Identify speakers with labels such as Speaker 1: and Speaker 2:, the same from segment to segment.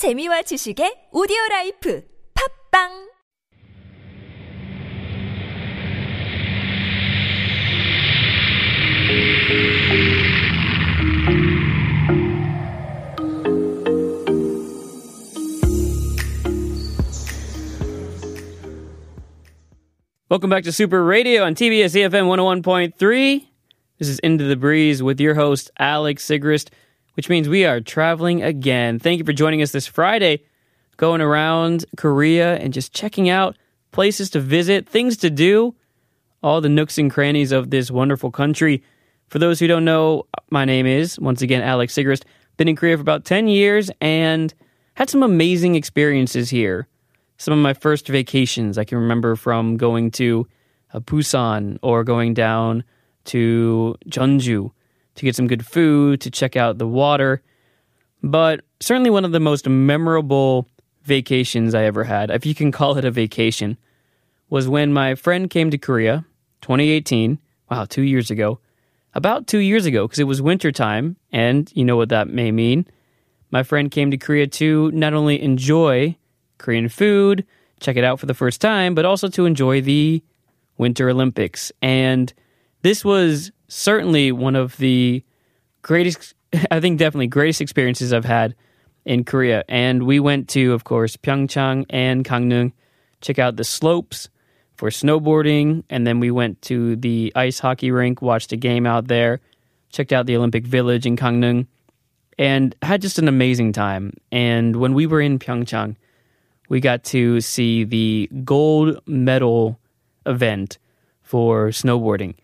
Speaker 1: 재미와 지식의 오디오 라이프 팝빵
Speaker 2: Welcome back to Super Radio on TBS EFM 101.3. This is Into the Breeze with your host, Alex Sigrist, which means we are traveling again. Thank you for joining us this Friday, going around Korea and just checking out places to visit, things to do, all the nooks and crannies of this wonderful country. For those who don't know, my name is, once again, Alex Sigrist. Been in Korea for about 10 years and had some amazing experiences here some of my first vacations I can remember from going to uh, Busan or going down to Jeonju to get some good food, to check out the water. But certainly one of the most memorable vacations I ever had, if you can call it a vacation, was when my friend came to Korea, 2018. Wow, two years ago. About two years ago, because it was wintertime, and you know what that may mean. My friend came to Korea to not only enjoy Korean food, check it out for the first time, but also to enjoy the Winter Olympics. And this was certainly one of the greatest, I think definitely greatest experiences I've had in Korea. And we went to, of course, Pyeongchang and Gangneung, check out the slopes for snowboarding. And then we went to the ice hockey rink, watched a game out there, checked out the Olympic Village in Gangneung, and had just an amazing time. And when we were in Pyeongchang, we got to see the gold medal event for snowboarding.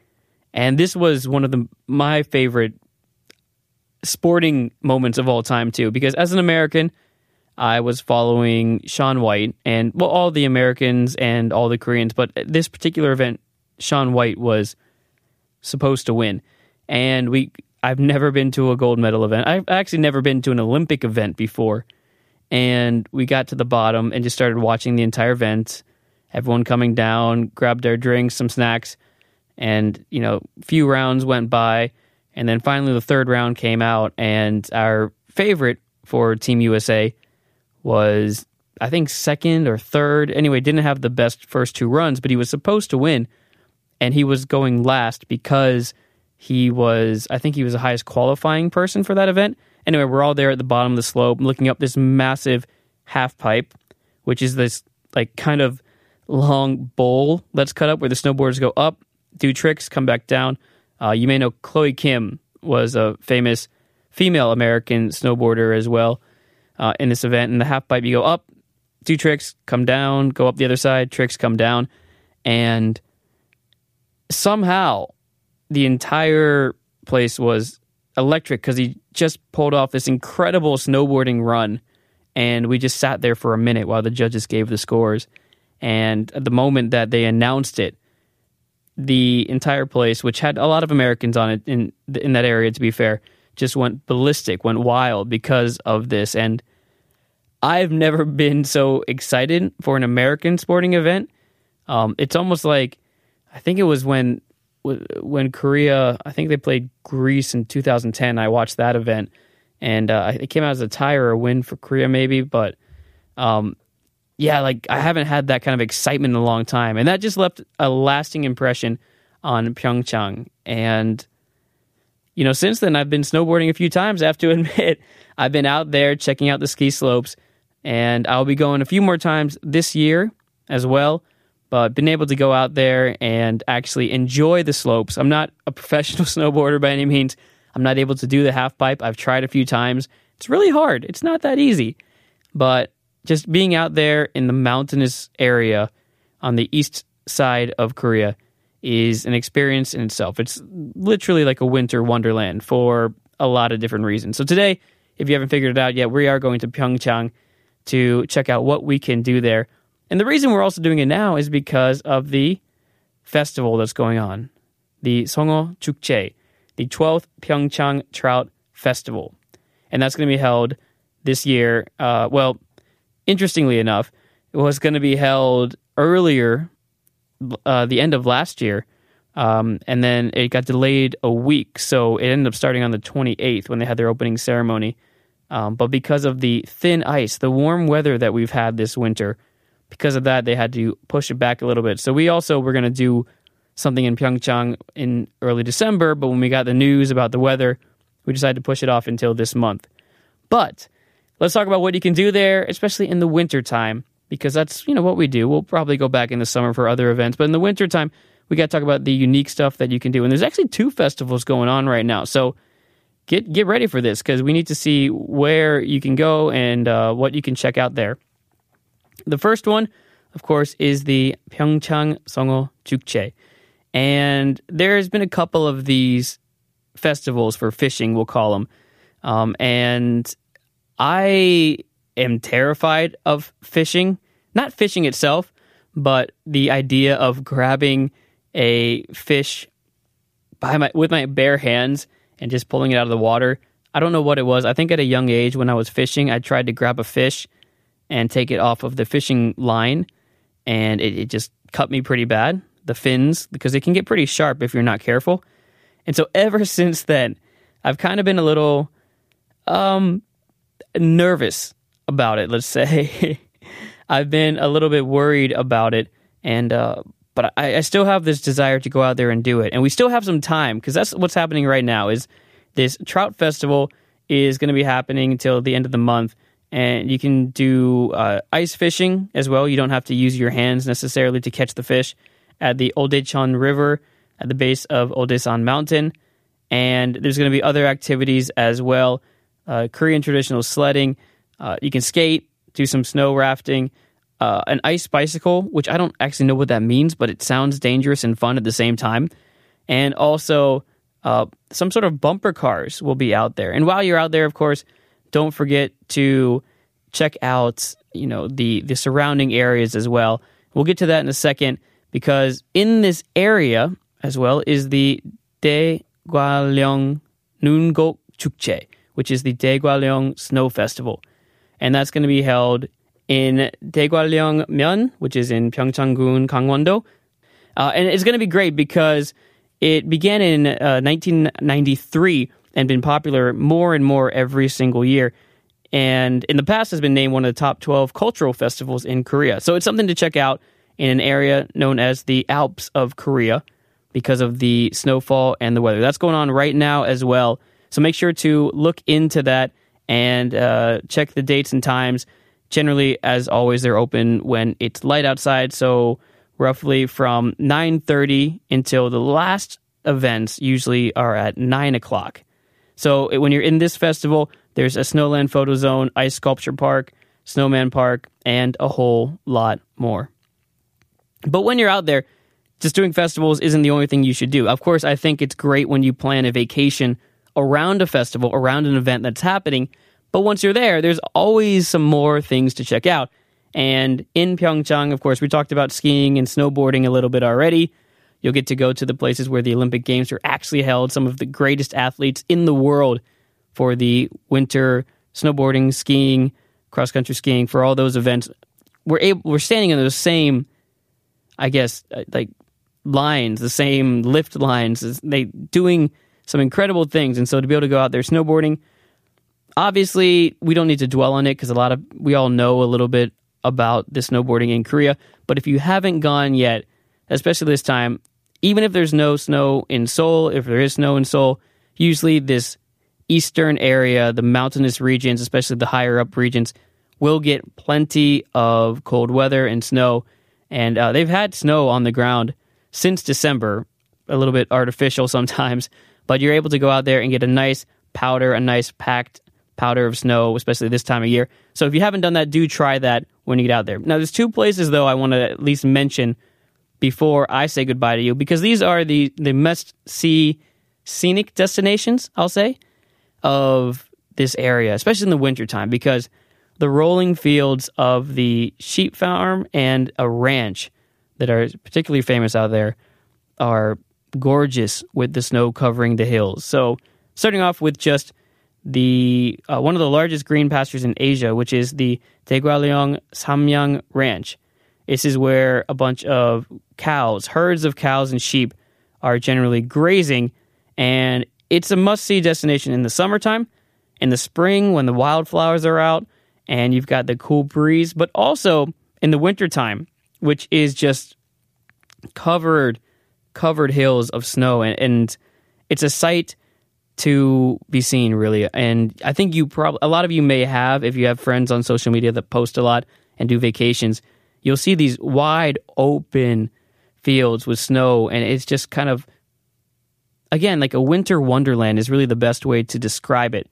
Speaker 2: And this was one of the my favorite sporting moments of all time too because as an American I was following Shaun White and well all the Americans and all the Koreans but this particular event Shaun White was supposed to win. And we I've never been to a gold medal event. I've actually never been to an Olympic event before and we got to the bottom and just started watching the entire event. Everyone coming down, grabbed their drinks, some snacks, and you know, few rounds went by, and then finally the third round came out, and our favorite for Team USA was I think second or third. Anyway, didn't have the best first two runs, but he was supposed to win, and he was going last because he was I think he was the highest qualifying person for that event Anyway, we're all there at the bottom of the slope, looking up this massive half pipe, which is this like kind of long bowl that's cut up where the snowboards go up, do tricks, come back down. Uh, you may know Chloe Kim was a famous female American snowboarder as well uh, in this event. In the half pipe, you go up, do tricks, come down, go up the other side, tricks, come down, and somehow the entire place was electric because he just pulled off this incredible snowboarding run. And we just sat there for a minute while the judges gave the scores. And at the moment that they announced it, the entire place, which had a lot of Americans on it in in that area, to be fair, just went ballistic, went wild because of this. And I've never been so excited for an American sporting event. Um, it's almost like I think it was when when Korea, I think they played Greece in 2010. I watched that event, and uh, it came out as a tie or a win for Korea, maybe. But um, yeah, like I haven't had that kind of excitement in a long time, and that just left a lasting impression on Pyeongchang. And you know, since then I've been snowboarding a few times. I have to admit, I've been out there checking out the ski slopes, and I'll be going a few more times this year as well but been able to go out there and actually enjoy the slopes. I'm not a professional snowboarder by any means. I'm not able to do the half pipe. I've tried a few times. It's really hard. It's not that easy. But just being out there in the mountainous area on the east side of Korea is an experience in itself. It's literally like a winter wonderland for a lot of different reasons. So today, if you haven't figured it out yet, we are going to Pyeongchang to check out what we can do there. And the reason we're also doing it now is because of the festival that's going on, the Songo Chukche, the 12th Pyeongchang Trout Festival. And that's going to be held this year. Uh, well, interestingly enough, it was going to be held earlier, uh, the end of last year, um, and then it got delayed a week. So it ended up starting on the 28th when they had their opening ceremony. Um, but because of the thin ice, the warm weather that we've had this winter, because of that, they had to push it back a little bit. So we also were going to do something in Pyeongchang in early December, but when we got the news about the weather, we decided to push it off until this month. But let's talk about what you can do there, especially in the winter time, because that's you know what we do. We'll probably go back in the summer for other events, but in the winter time, we got to talk about the unique stuff that you can do. And there's actually two festivals going on right now, so get get ready for this because we need to see where you can go and uh, what you can check out there. The first one, of course, is the Pyeongchang Songo Jukje. And there's been a couple of these festivals for fishing, we'll call them. Um, and I am terrified of fishing, not fishing itself, but the idea of grabbing a fish by my with my bare hands and just pulling it out of the water. I don't know what it was. I think at a young age when I was fishing, I tried to grab a fish and take it off of the fishing line, and it, it just cut me pretty bad. The fins, because it can get pretty sharp if you're not careful. And so ever since then, I've kind of been a little um, nervous about it, let's say. I've been a little bit worried about it, and uh, but I, I, still have this desire to go out there and do it, and we still have some time because that's what's happening right now. Is this trout festival is going to be happening until the end of the month, and you can do uh, ice fishing as well. You don't have to use your hands necessarily to catch the fish at the Odaecheon River at the base of Odaesan Mountain. And there's going to be other activities as well uh, Korean traditional sledding. Uh, you can skate, do some snow rafting, uh, an ice bicycle, which I don't actually know what that means, but it sounds dangerous and fun at the same time. And also, uh, some sort of bumper cars will be out there. And while you're out there, of course, don't forget to check out you know the the surrounding areas as well. We'll get to that in a second because in this area as well is the Daegwallyeong Noongok Jukje, which is the Daegwallyeong Snow Festival. And that's going to be held in Daegwallyeong Myeon, which is in Pyeongchang-gun, Gangwon-do. Uh, and it's going to be great because it began in uh, 1993 and been popular more and more every single year. And in the past has been named one of the top 12 cultural festivals in Korea. So it's something to check out in an area known as the Alps of Korea because of the snowfall and the weather. That's going on right now as well. So make sure to look into that and uh, check the dates and times. Generally, as always, they're open when it's light outside. So roughly from 9.30 until the last events usually are at 9 o'clock. So when you're in this festival, there's a Snowland photo zone, ice sculpture park, snowman park, and a whole lot more. But when you're out there, just doing festivals isn't the only thing you should do. Of course, I think it's great when you plan a vacation around a festival, around an event that's happening. But once you're there, there's always some more things to check out. And in Pyeongchang, of course, we talked about skiing and snowboarding a little bit already. You'll get to go to the places where the Olympic Games are actually held, some of the greatest athletes in the world for the winter snowboarding, skiing, cross country skiing, for all those events. We're able, we're standing in those same I guess, uh, like lines, the same lift lines. They doing some incredible things, and so to be able to go out there snowboarding, obviously we don't need to dwell on it because a lot of we all know a little bit about the snowboarding in Korea. But if you haven't gone yet, especially this time, even if there's no snow in Seoul, if there is snow in Seoul, usually this eastern area, the mountainous regions, especially the higher up regions, will get plenty of cold weather and snow and uh, they've had snow on the ground since December, a little bit artificial sometimes, but you're able to go out there and get a nice powder, a nice packed powder of snow, especially this time of year. So if you haven't done that, do try that when you get out there. Now, there's two places though I want to at least mention before I say goodbye to you because these are the the must see scenic destinations. I'll say of this area, especially in the wintertime, because the rolling fields of the sheep farm and a ranch that are particularly famous out there are gorgeous with the snow covering the hills. So, starting off with just the uh, one of the largest green pastures in Asia, which is the Daegwallyeong Samyang Ranch. This is where a bunch of cows, herds of cows and sheep, are generally grazing, and it's a must-see destination in the summertime in the spring when the wildflowers are out and you've got the cool breeze, but also in the wintertime, which is just covered covered hills of snow and, and it's a sight to be seen really. And i think you probably a lot of you may have if you have friends on social media that post a lot and do vacations you'll see these wide open fields with snow and it's just kind of again like a winter wonderland is really the best way to describe it.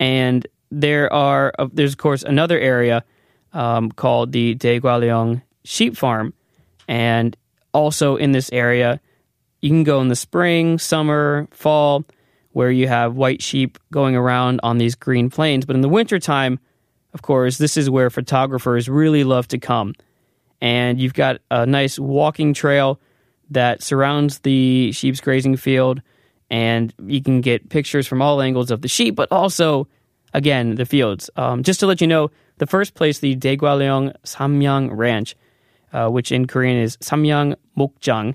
Speaker 2: And there are uh, there's of course another area um, called the Daegwallyeong sheep farm and also in this area you can go in the spring summer fall where you have white sheep going around on these green plains. But in the wintertime, of course, this is where photographers really love to come. And you've got a nice walking trail that surrounds the sheep's grazing field, and you can get pictures from all angles of the sheep, but also, again, the fields. Um, just to let you know, the first place, the Daegwallyeong Samyang Ranch, uh, which in Korean is Samyang Mokjang,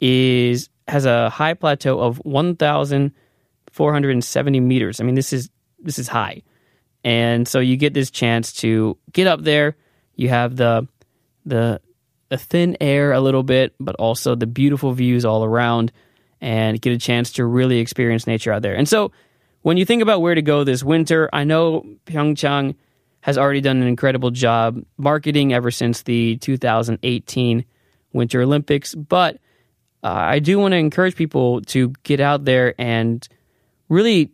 Speaker 2: is has a high plateau of 1,470 meters. I mean, this is this is high, and so you get this chance to get up there. You have the the the thin air a little bit, but also the beautiful views all around, and get a chance to really experience nature out there. And so, when you think about where to go this winter, I know Pyeongchang has already done an incredible job marketing ever since the 2018 Winter Olympics, but uh, I do want to encourage people to get out there and really,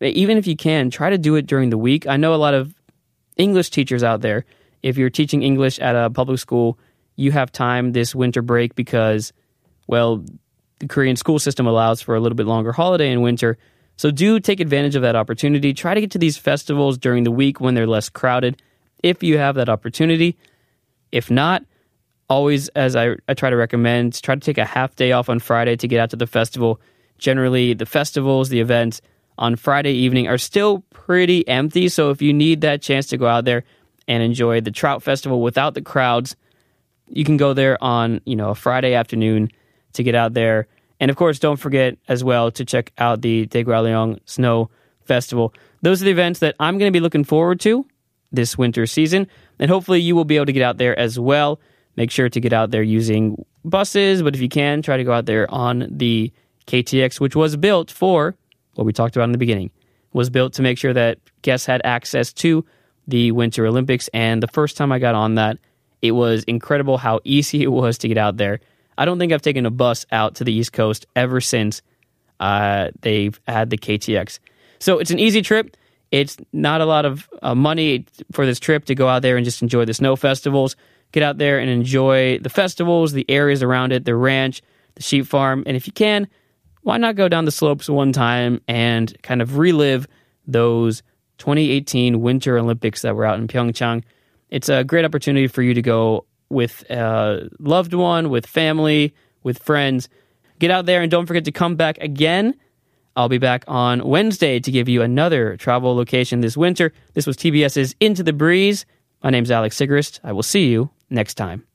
Speaker 2: even if you can, try to do it during the week. I know a lot of English teachers out there. If you're teaching English at a public school, you have time this winter break because, well, the Korean school system allows for a little bit longer holiday in winter. So do take advantage of that opportunity. Try to get to these festivals during the week when they're less crowded if you have that opportunity. If not, always, as I, I try to recommend, try to take a half day off on Friday to get out to the festival generally the festivals, the events on Friday evening are still pretty empty. So if you need that chance to go out there and enjoy the Trout Festival without the crowds, you can go there on, you know, a Friday afternoon to get out there. And of course, don't forget as well to check out the Daegwallyeong Snow Festival. Those are the events that I'm going to be looking forward to this winter season. And hopefully you will be able to get out there as well. Make sure to get out there using buses, but if you can, try to go out there on the KTX, which was built for what we talked about in the beginning, was built to make sure that guests had access to the Winter Olympics. And the first time I got on that, it was incredible how easy it was to get out there. I don't think I've taken a bus out to the East Coast ever since uh, they've had the KTX. So it's an easy trip. It's not a lot of uh, money for this trip to go out there and just enjoy the snow festivals. Get out there and enjoy the festivals, the areas around it, the ranch, the sheep farm. And if you can, why not go down the slopes one time and kind of relive those 2018 Winter Olympics that were out in Pyeongchang? It's a great opportunity for you to go with a loved one, with family, with friends. Get out there and don't forget to come back again. I'll be back on Wednesday to give you another travel location this winter. This was TBS's Into the Breeze. My name's Alex Sigrist. I will see you next time.